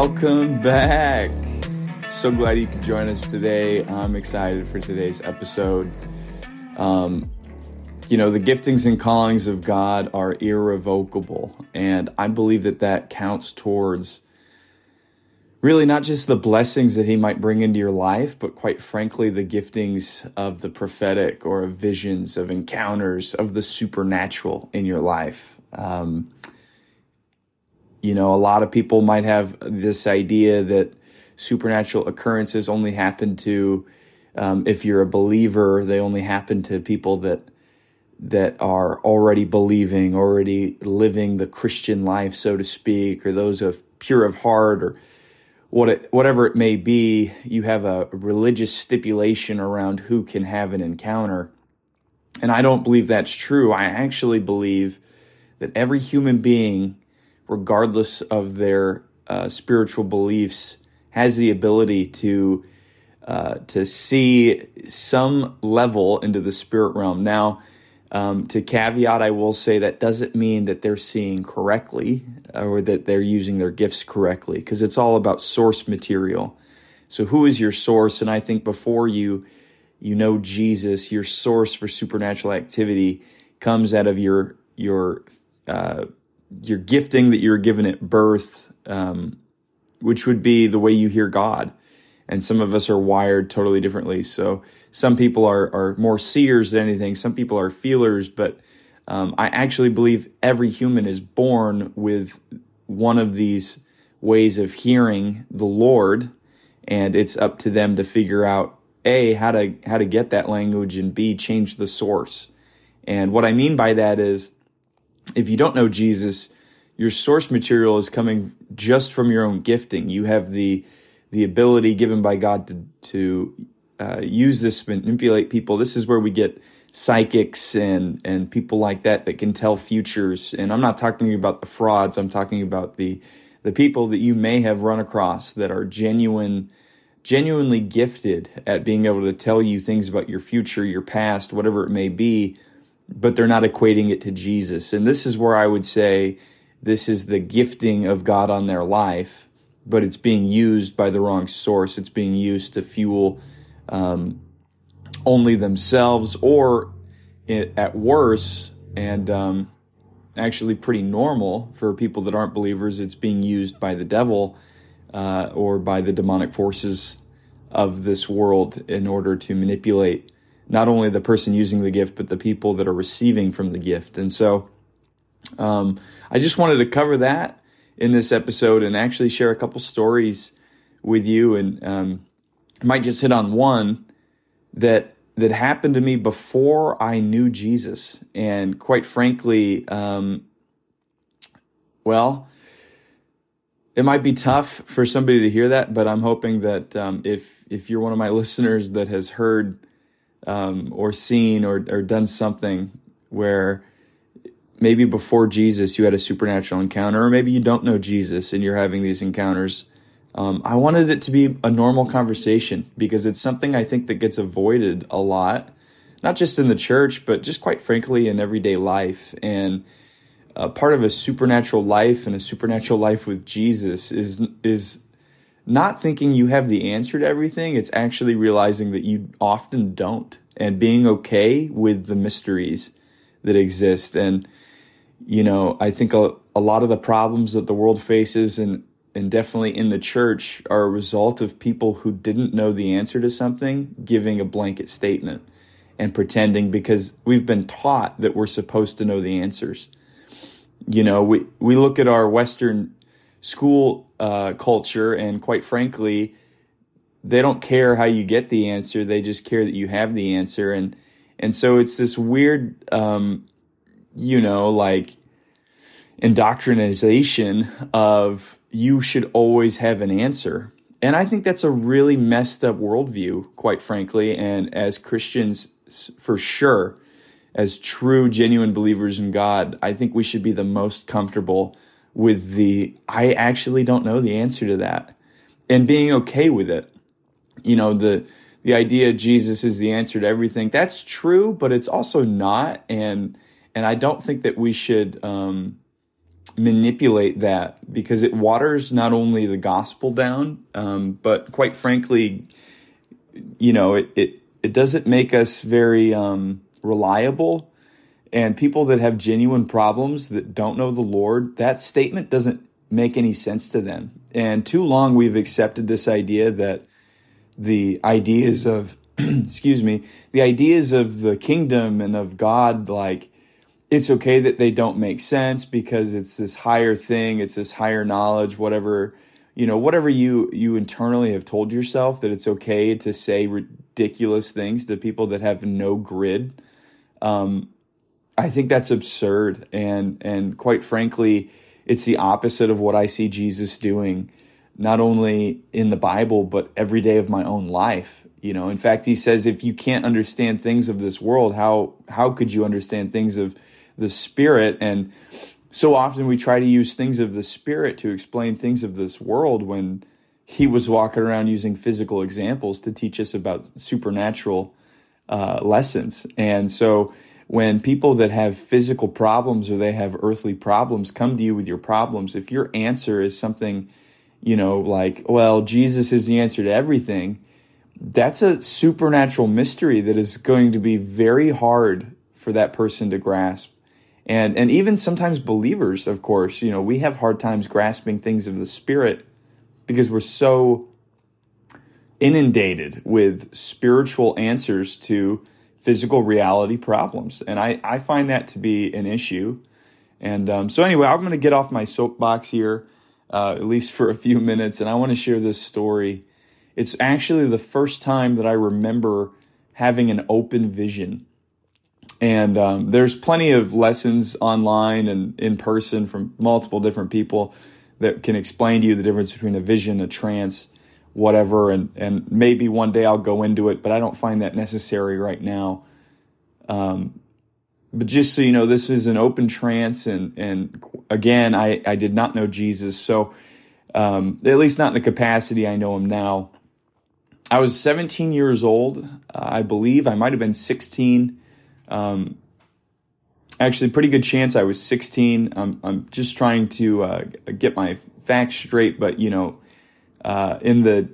Welcome back. So glad you could join us today. I'm excited for today's episode. Um, you know, the giftings and callings of God are irrevocable, and I believe that that counts towards really not just the blessings that He might bring into your life, but quite frankly, the giftings of the prophetic or of visions, of encounters, of the supernatural in your life. Um, you know, a lot of people might have this idea that supernatural occurrences only happen to, um, if you're a believer, they only happen to people that that are already believing, already living the Christian life, so to speak, or those of pure of heart, or what it, whatever it may be. You have a religious stipulation around who can have an encounter, and I don't believe that's true. I actually believe that every human being regardless of their uh, spiritual beliefs, has the ability to uh, to see some level into the spirit realm. Now, um, to caveat, I will say that doesn't mean that they're seeing correctly or that they're using their gifts correctly, because it's all about source material. So, who is your source? And I think before you you know Jesus, your source for supernatural activity comes out of your your uh, your gifting that you were given at birth, um, which would be the way you hear God. And some of us are wired totally differently. So some people are, are more seers than anything. Some people are feelers, but um, I actually believe every human is born with one of these ways of hearing the Lord, and it's up to them to figure out a how to how to get that language and b change the source. And what I mean by that is if you don't know Jesus, your source material is coming just from your own gifting. You have the the ability given by God to to uh, use this manipulate people. This is where we get psychics and and people like that that can tell futures. And I'm not talking about the frauds. I'm talking about the the people that you may have run across that are genuine genuinely gifted at being able to tell you things about your future, your past, whatever it may be but they're not equating it to Jesus. And this is where I would say this is the gifting of God on their life, but it's being used by the wrong source. It's being used to fuel um, only themselves, or at worse, and um, actually pretty normal for people that aren't believers, it's being used by the devil uh, or by the demonic forces of this world in order to manipulate not only the person using the gift, but the people that are receiving from the gift. And so um, I just wanted to cover that in this episode and actually share a couple stories with you. And um, I might just hit on one that that happened to me before I knew Jesus. And quite frankly, um, well, it might be tough for somebody to hear that, but I'm hoping that um, if if you're one of my listeners that has heard um, or seen or, or done something where maybe before Jesus you had a supernatural encounter, or maybe you don't know Jesus and you're having these encounters. Um, I wanted it to be a normal conversation because it's something I think that gets avoided a lot, not just in the church, but just quite frankly in everyday life. And a part of a supernatural life and a supernatural life with Jesus is is not thinking you have the answer to everything. It's actually realizing that you often don't and being okay with the mysteries that exist. And, you know, I think a, a lot of the problems that the world faces and, and definitely in the church are a result of people who didn't know the answer to something giving a blanket statement and pretending because we've been taught that we're supposed to know the answers. You know, we, we look at our Western school uh, culture, and quite frankly, they don't care how you get the answer. They just care that you have the answer, and and so it's this weird, um, you know, like indoctrination of you should always have an answer. And I think that's a really messed up worldview, quite frankly. And as Christians, for sure, as true, genuine believers in God, I think we should be the most comfortable with the I actually don't know the answer to that and being okay with it. You know, the the idea Jesus is the answer to everything. That's true, but it's also not and and I don't think that we should um manipulate that because it waters not only the gospel down, um, but quite frankly, you know, it, it, it doesn't make us very um, reliable. And people that have genuine problems that don't know the Lord, that statement doesn't make any sense to them. And too long we've accepted this idea that the ideas of, excuse me, the ideas of the kingdom and of God, like, it's okay that they don't make sense because it's this higher thing, it's this higher knowledge, whatever you know, whatever you you internally have told yourself that it's okay to say ridiculous things to people that have no grid. Um, I think that's absurd, and and quite frankly, it's the opposite of what I see Jesus doing, not only in the Bible but every day of my own life. You know, in fact, he says, if you can't understand things of this world, how how could you understand things of the spirit? And so often we try to use things of the spirit to explain things of this world when he was walking around using physical examples to teach us about supernatural uh, lessons. And so when people that have physical problems or they have earthly problems come to you with your problems, if your answer is something, you know, like, well, Jesus is the answer to everything, that's a supernatural mystery that is going to be very hard for that person to grasp. And and even sometimes believers of course you know we have hard times grasping things of the spirit because we're so inundated with spiritual answers to physical reality problems. And i i find that to be an issue. And um, so anyway i'm going to get off my soapbox here uh, at least for a few minutes and i want to share this story. It's actually the first time that i remember having an open vision. And um, there's plenty of lessons online and in person from multiple different people that can explain to you the difference between a vision, a trance, whatever. And, and maybe one day I'll go into it, but I don't find that necessary right now. Um, but just so you know, this is an open trance. And, and again, I, I did not know Jesus. So um, at least not in the capacity I know him now. I was 17 years old, I believe. I might have been 16 um, actually, pretty good chance I was 16. I'm, I'm just trying to uh, get my facts straight, but you know, uh, in the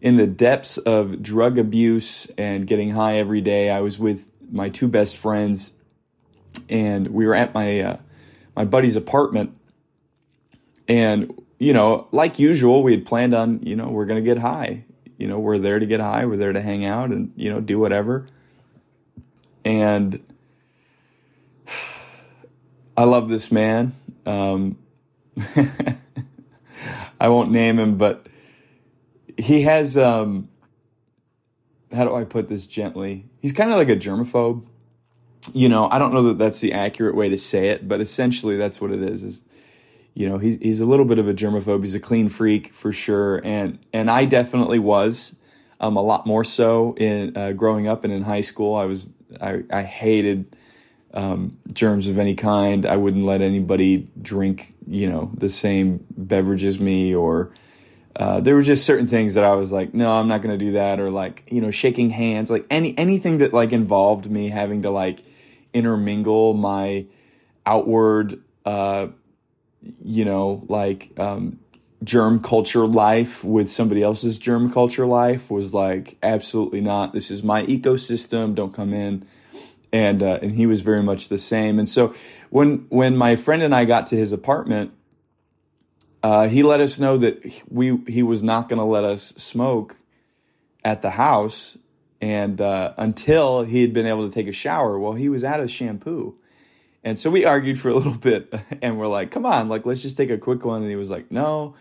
in the depths of drug abuse and getting high every day, I was with my two best friends, and we were at my uh, my buddy's apartment, and you know, like usual, we had planned on you know we're gonna get high. You know, we're there to get high. We're there to hang out and you know do whatever and I love this man. Um, I won't name him, but he has. Um, how do I put this gently? He's kind of like a germaphobe. You know, I don't know that that's the accurate way to say it, but essentially that's what it is. Is you know, he's he's a little bit of a germaphobe. He's a clean freak for sure, and and I definitely was. Um, a lot more so in uh, growing up and in high school. I was I, I hated um, germs of any kind. I wouldn't let anybody drink, you know, the same beverage as me, or uh, there were just certain things that I was like, no, I'm not going to do that, or like, you know, shaking hands, like any anything that like involved me having to like intermingle my outward, uh, you know, like um, germ culture life with somebody else's germ culture life was like absolutely not. This is my ecosystem. Don't come in. And uh, and he was very much the same. And so when when my friend and I got to his apartment, uh, he let us know that we he was not going to let us smoke at the house and uh, until he had been able to take a shower. Well, he was out of shampoo. And so we argued for a little bit and we're like, come on, like, let's just take a quick one. And he was like, no,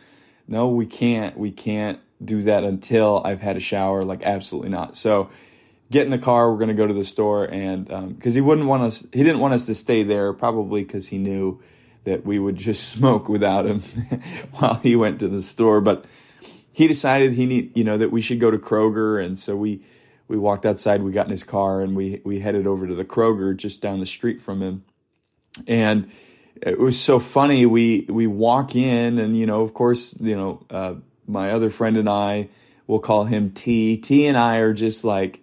no, we can't, we can't do that until I've had a shower. Like, absolutely not. So get in the car. We're going to go to the store. And, um, cause he wouldn't want us, he didn't want us to stay there probably cause he knew that we would just smoke without him while he went to the store. But he decided he need, you know, that we should go to Kroger. And so we, we walked outside, we got in his car and we, we headed over to the Kroger just down the street from him. And, it was so funny. We we walk in, and you know, of course, you know, uh, my other friend and I, we'll call him T. T and I are just like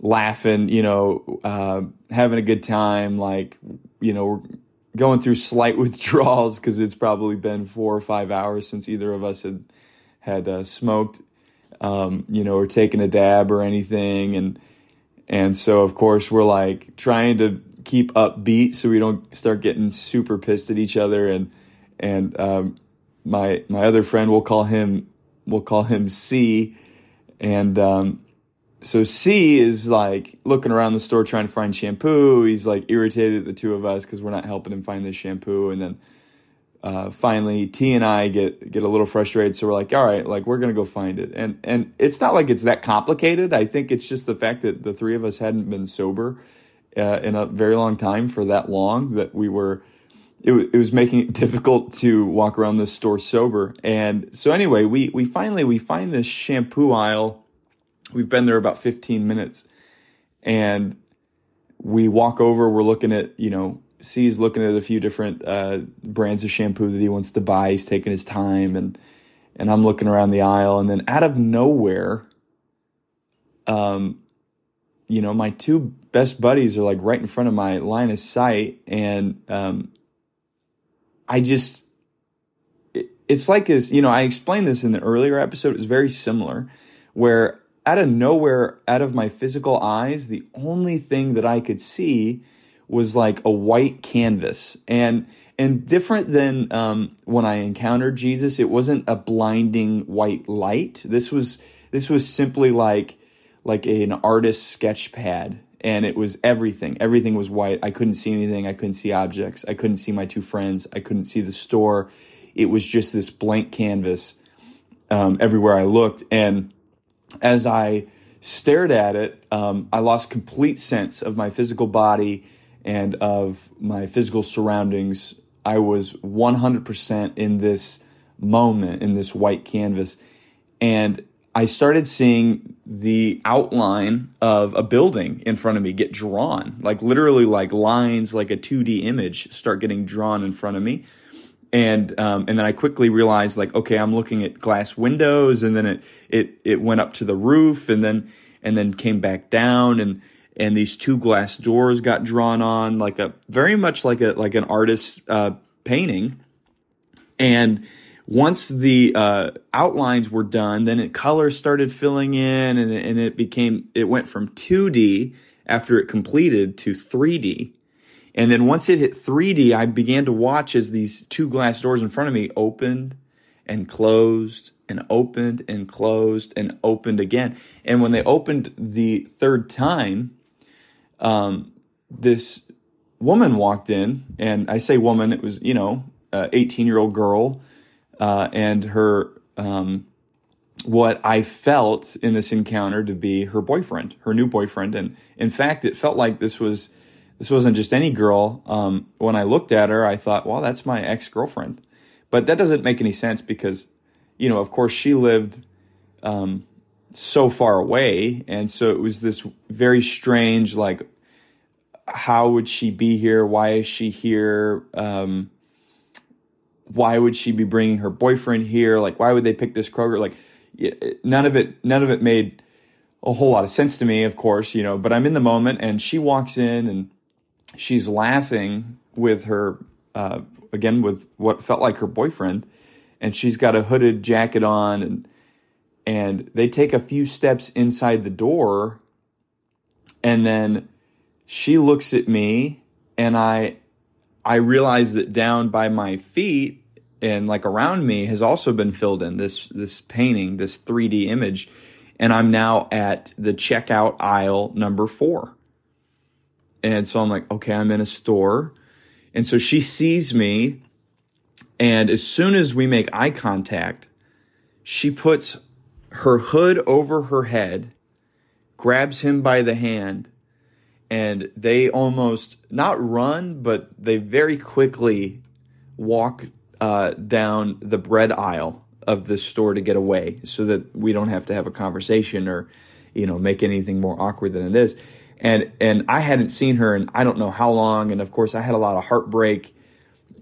laughing, you know, uh, having a good time. Like, you know, going through slight withdrawals because it's probably been four or five hours since either of us had had uh, smoked, um, you know, or taken a dab or anything, and and so of course we're like trying to keep upbeat so we don't start getting super pissed at each other, and and um, my my other friend we'll call him we'll call him C, and um, so C is like looking around the store trying to find shampoo. He's like irritated at the two of us because we're not helping him find this shampoo. And then uh, finally, T and I get get a little frustrated. So we're like, all right, like we're gonna go find it. And and it's not like it's that complicated. I think it's just the fact that the three of us hadn't been sober uh, in a very long time for that long that we were. It, it was making it difficult to walk around the store sober. And so anyway, we we finally we find this shampoo aisle we've been there about 15 minutes and we walk over we're looking at you know c's looking at a few different uh, brands of shampoo that he wants to buy. He's taking his time and and i'm looking around the aisle and then out of nowhere um you know my two best buddies are like right in front of my line of sight and um i just it, it's like this you know i explained this in the earlier episode it's very similar where out of nowhere, out of my physical eyes, the only thing that I could see was like a white canvas. And and different than um, when I encountered Jesus, it wasn't a blinding white light. This was this was simply like like an artist's sketch pad, and it was everything. Everything was white. I couldn't see anything. I couldn't see objects. I couldn't see my two friends. I couldn't see the store. It was just this blank canvas um, everywhere I looked, and as I stared at it, um, I lost complete sense of my physical body and of my physical surroundings. I was 100% in this moment, in this white canvas. And I started seeing the outline of a building in front of me get drawn, like literally like lines, like a 2D image start getting drawn in front of me and um, and then I quickly realized like okay I'm looking at glass windows and then it it it went up to the roof and then and then came back down and and these two glass doors got drawn on like a very much like a like an artist's uh, painting. And once the uh, outlines were done then it colors started filling in and, and it became it went from 2D after it completed to 3D and then once it hit 3D, I began to watch as these two glass doors in front of me opened and closed and opened and closed and opened again. And when they opened the third time, um, this woman walked in, and I say woman, it was, you know, 18 year old girl, uh, and her, um, what I felt in this encounter to be her boyfriend, her new boyfriend. And in fact, it felt like this was this wasn't just any girl. Um, when I looked at her, I thought, well, that's my ex girlfriend. But that doesn't make any sense because, you know, of course, she lived um, so far away. And so it was this very strange, like, how would she be here? Why is she here? Um, why would she be bringing her boyfriend here? Like, why would they pick this Kroger? Like, none of it, none of it made a whole lot of sense to me, of course, you know, but I'm in the moment and she walks in and she's laughing with her uh, again with what felt like her boyfriend, and she's got a hooded jacket on, and and they take a few steps inside the door, and then she looks at me, and I I realize that down by my feet and like around me has also been filled in this this painting, this 3D image, and I'm now at the checkout aisle number four. And so I'm like, okay, I'm in a store. And so she sees me. And as soon as we make eye contact, she puts her hood over her head, grabs him by the hand, and they almost not run, but they very quickly walk uh, down the bread aisle of the store to get away so that we don't have to have a conversation or you know make anything more awkward than it is and and I hadn't seen her in I don't know how long, and of course I had a lot of heartbreak,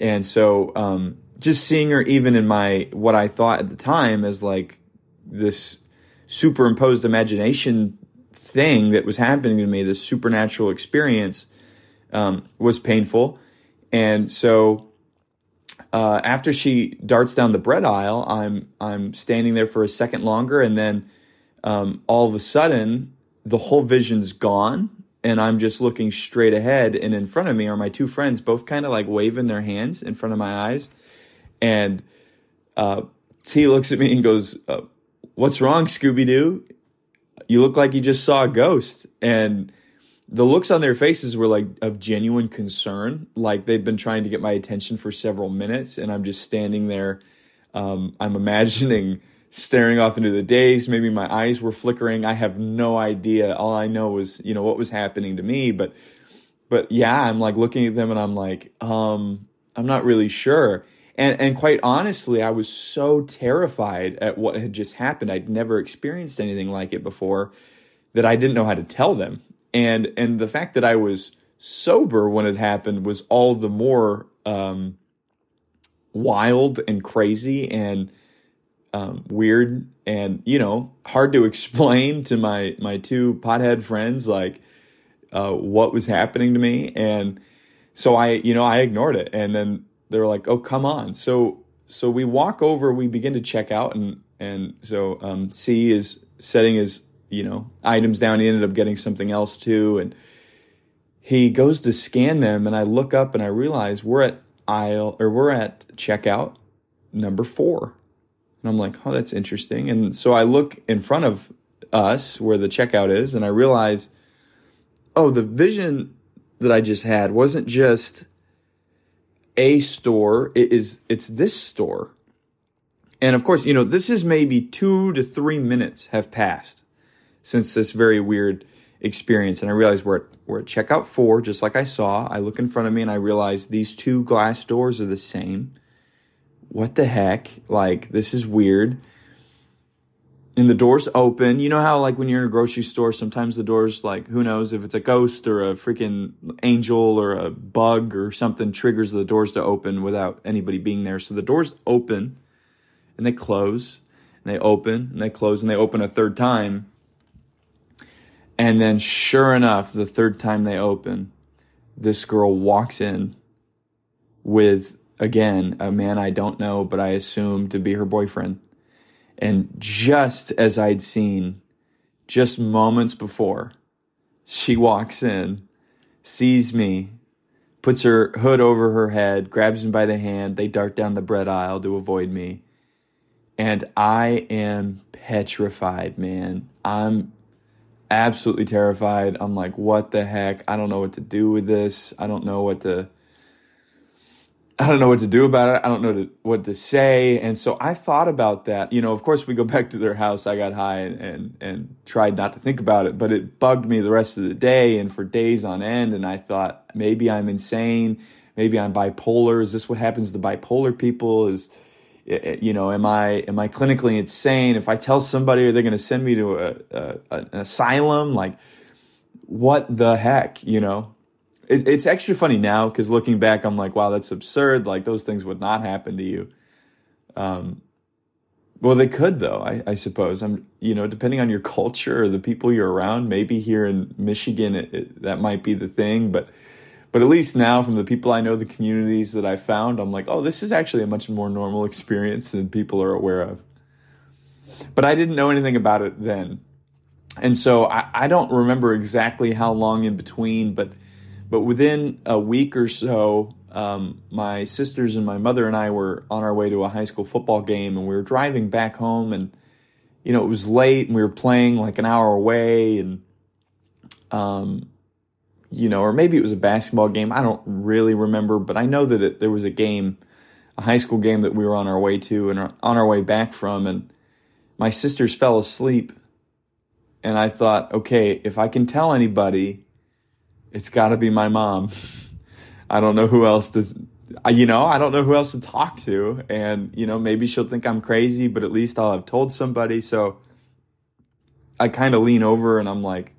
and so um, just seeing her even in my what I thought at the time as like this superimposed imagination thing that was happening to me, this supernatural experience, um, was painful, And so uh, after she darts down the bread aisle, I'm I'm standing there for a second longer, and then um, all of a sudden the whole vision's gone, and I'm just looking straight ahead, and in front of me are my two friends, both kind of like waving their hands in front of my eyes, and uh, T looks at me and goes, uh, "What's wrong, Scooby Doo? You look like you just saw a ghost." And the looks on their faces were like of genuine concern, like they'd been trying to get my attention for several minutes, and I'm just standing there. Um, I'm imagining staring off into the daze. Maybe my eyes were flickering. I have no idea. All I know was, you know, what was happening to me. But, but yeah, I'm like looking at them and I'm like, um, I'm not really sure. And, and quite honestly, I was so terrified at what had just happened. I'd never experienced anything like it before that I didn't know how to tell them. And, and the fact that I was sober when it happened was all the more, um, wild and crazy and, um, weird and, you know, hard to explain to my, my two pothead friends, like, uh, what was happening to me. And so I, you know, I ignored it. And then they were like, "Oh, come on!" So so we walk over, we begin to check out, and and so um, C is setting his you know items down. He ended up getting something else too, and he goes to scan them, and I look up and I realize we're at aisle or we're at checkout number four, and I'm like, "Oh, that's interesting." And so I look in front of us where the checkout is, and I realize, oh, the vision that I just had wasn't just a store. It is it's this store. And of course, you know, this is maybe two to three minutes have passed since this very weird experience. And I realize we're at, we're at checkout four, just like I saw. I look in front of me and I realize these two glass doors are the same. What the heck? Like, this is weird and the doors open. You know how like when you're in a grocery store, sometimes the doors like who knows if it's a ghost or a freaking angel or a bug or something triggers the doors to open without anybody being there. So the doors open and they close and they open and they close and they open a third time. And then sure enough, the third time they open, this girl walks in with again a man I don't know, but I assume to be her boyfriend and just as I'd seen just moments before, she walks in, sees me, puts her hood over her head, grabs him by the hand. They dart down the bread aisle to avoid me. And I am petrified, man. I'm absolutely terrified. I'm like, what the heck? I don't know what to do with this. I don't know what to I don't know what to do about it. I don't know to, what to say. And so I thought about that. You know, of course, we go back to their house. I got high and, and, and, tried not to think about it, but it bugged me the rest of the day and for days on end. And I thought maybe I'm insane. Maybe I'm bipolar. Is this what happens to bipolar people? Is, eh, eh, you know, am I, am I clinically insane? If I tell somebody, are they going to send me to a, a, an asylum? Like, what the heck, you know? It, it's extra funny now because looking back, I'm like, wow, that's absurd. Like those things would not happen to you. Um, well, they could though. I, I suppose. I'm, you know, depending on your culture or the people you're around. Maybe here in Michigan, it, it, that might be the thing, but. But at least now, from the people I know, the communities that I found, I'm like, oh, this is actually a much more normal experience than people are aware of. But I didn't know anything about it then. And so I, I don't remember exactly how long in between, but but within a week or so, um, my sisters and my mother and I were on our way to a high school football game, and we were driving back home, and you know it was late, and we were playing like an hour away, and um, you know, or maybe it was a basketball game. I don't really remember, but I know that it, there was a game, a high school game that we were on our way to and on our way back from, and my sisters fell asleep, and I thought, okay, if I can tell anybody it's got to be my mom. I don't know who else does you know, I don't know who else to talk to and you know, maybe she'll think I'm crazy, but at least I'll have told somebody. So I kind of lean over and I'm like,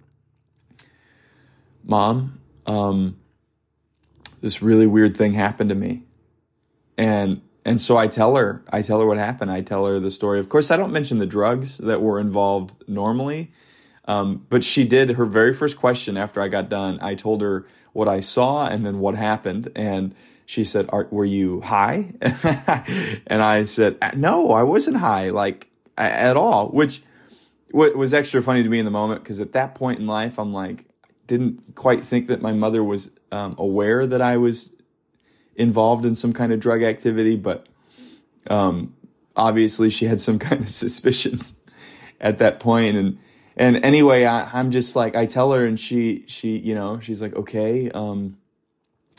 "Mom, um this really weird thing happened to me." And and so I tell her, I tell her what happened. I tell her the story. Of course, I don't mention the drugs that were involved normally um, but she did her very first question after I got done. I told her what I saw and then what happened, and she said, "Were you high?" and I said, "No, I wasn't high, like at all." Which was extra funny to me in the moment because at that point in life, I'm like, didn't quite think that my mother was um, aware that I was involved in some kind of drug activity, but um, obviously she had some kind of suspicions at that point and and anyway I, am just like i tell her and she she you know she's like okay um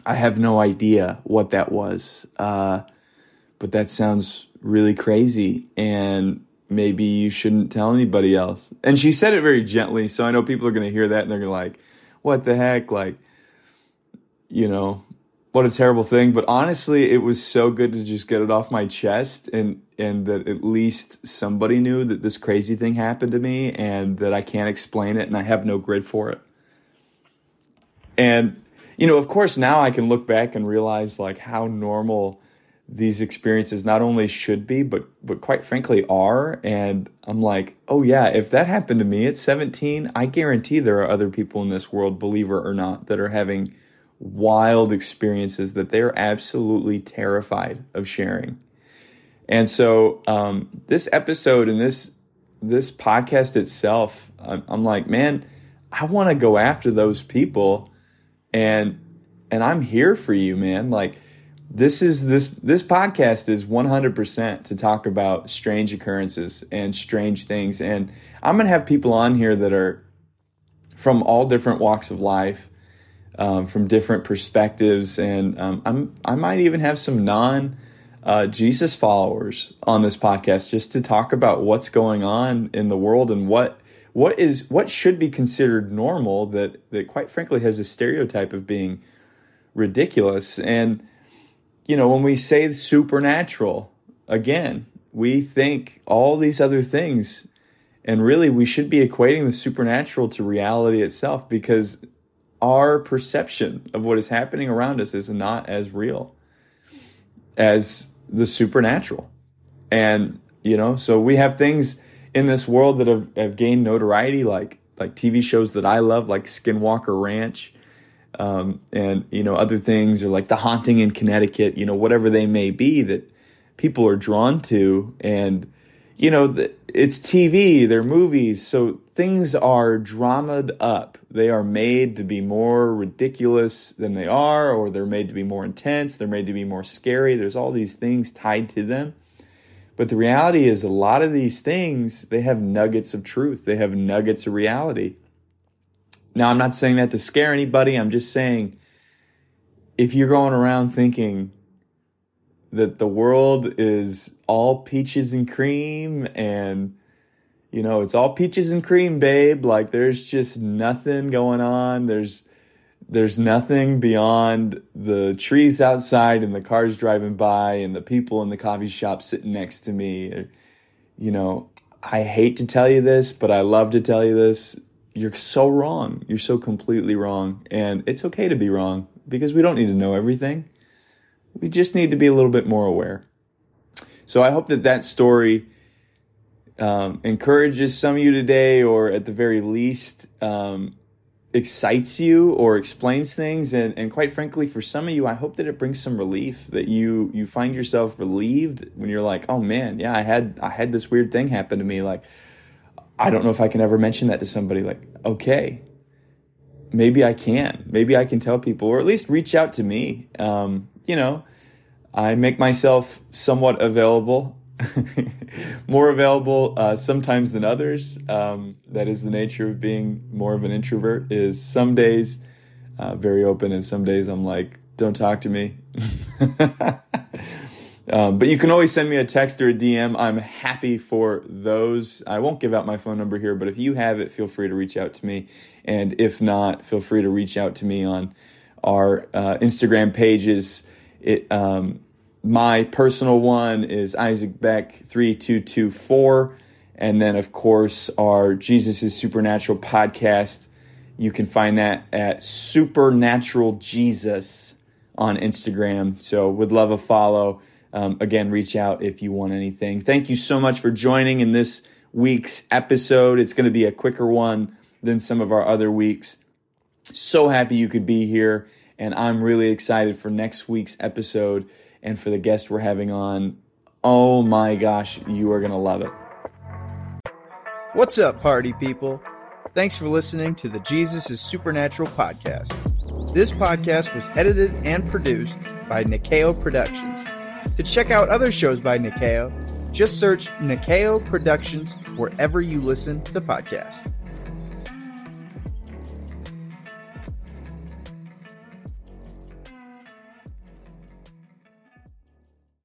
i have no idea what that was uh but that sounds really crazy and maybe you shouldn't tell anybody else. And she said it very gently so i know people are to hear that and they're to like what the heck? Like you know what a terrible thing. But honestly, it was so good to just get it off my chest and and that at least somebody knew that this crazy thing happened to me and that I can't explain it and I have no grid for it. And you know, of course, now I can look back and realize like how normal these experiences not only should be but but quite frankly are and I'm like, "Oh yeah, if that happened to me at 17, I guarantee there are other people in this world, believer or not, that are having wild experiences that they're absolutely terrified of sharing. And so um, this episode and this this podcast itself, I'm, I'm like, man, I want to go after those people, and and I'm here for you, man. Like this is this this podcast is 100% to talk about strange occurrences and strange things, and I'm gonna have people on here that are from all different walks of life um, from different perspectives, and um, I'm I might even have some non uh, Jesus followers on this podcast just to talk about what's going on in the world and what what is what should be considered normal that that quite frankly has a stereotype of being ridiculous. And you know when we say supernatural again we think all these other things and really we should be equating the supernatural to reality itself because our perception of what is happening around us is not as real as the supernatural. And, you know, so we have things in this world that have, have gained notoriety, like like TV shows that I love, like Skinwalker Ranch, um, and you know other things, or like The Haunting in Connecticut, you know whatever they may be that people are drawn to, and you know it's TV, they're movies, so things are dramaed up. They are made to be more ridiculous than they are, or they're made to be more intense, they're made to be more scary. There's all these things tied to them. But the reality is, a lot of these things, they have nuggets of truth, they have nuggets of reality. Now, I'm not saying that to scare anybody, I'm just saying if you're going around thinking, that the world is all peaches and cream and you know, it's all peaches and cream, babe. Like there's just nothing going on. There's there's nothing beyond the trees outside and the cars driving by and the people in the coffee shop sitting next to me. You know, I hate to tell you this, but I love to tell you this. You're so wrong. You're so completely wrong. And it's okay to be wrong because we don't need to know everything. We just need to be a little bit more aware. So I hope that that story um, encourages some of you today, or at the very least, um, excites you or explains things. And, and quite frankly, for some of you, I hope that it brings some relief that you you find yourself relieved when you're like, oh man, yeah, I had I had this weird thing happen to me. Like, I don't know if I can ever mention that to somebody. Like, okay, maybe I can. Maybe I can tell people, or at least reach out to me. Um, you know, I make myself somewhat available more available uh, sometimes than others. Um, that is the nature of being more of an introvert. Is some days uh, very open, and some days I'm like, don't talk to me. um, but you can always send me a text or a DM. I'm happy for those. I won't give out my phone number here, but if you have it, feel free to reach out to me. And if not, feel free to reach out to me on our uh, Instagram pages. It um, my personal one is Isaac Beck 3224. And then, of course, our Jesus is Supernatural podcast. You can find that at Supernatural Jesus on Instagram. So, would love a follow. Um, again, reach out if you want anything. Thank you so much for joining in this week's episode. It's going to be a quicker one than some of our other weeks. So happy you could be here. And I'm really excited for next week's episode and for the guest we're having on. Oh my gosh, you are going to love it. What's up, party people? Thanks for listening to the Jesus is Supernatural podcast. This podcast was edited and produced by Nikao Productions. To check out other shows by Nikao, just search Nikao Productions wherever you listen to podcasts.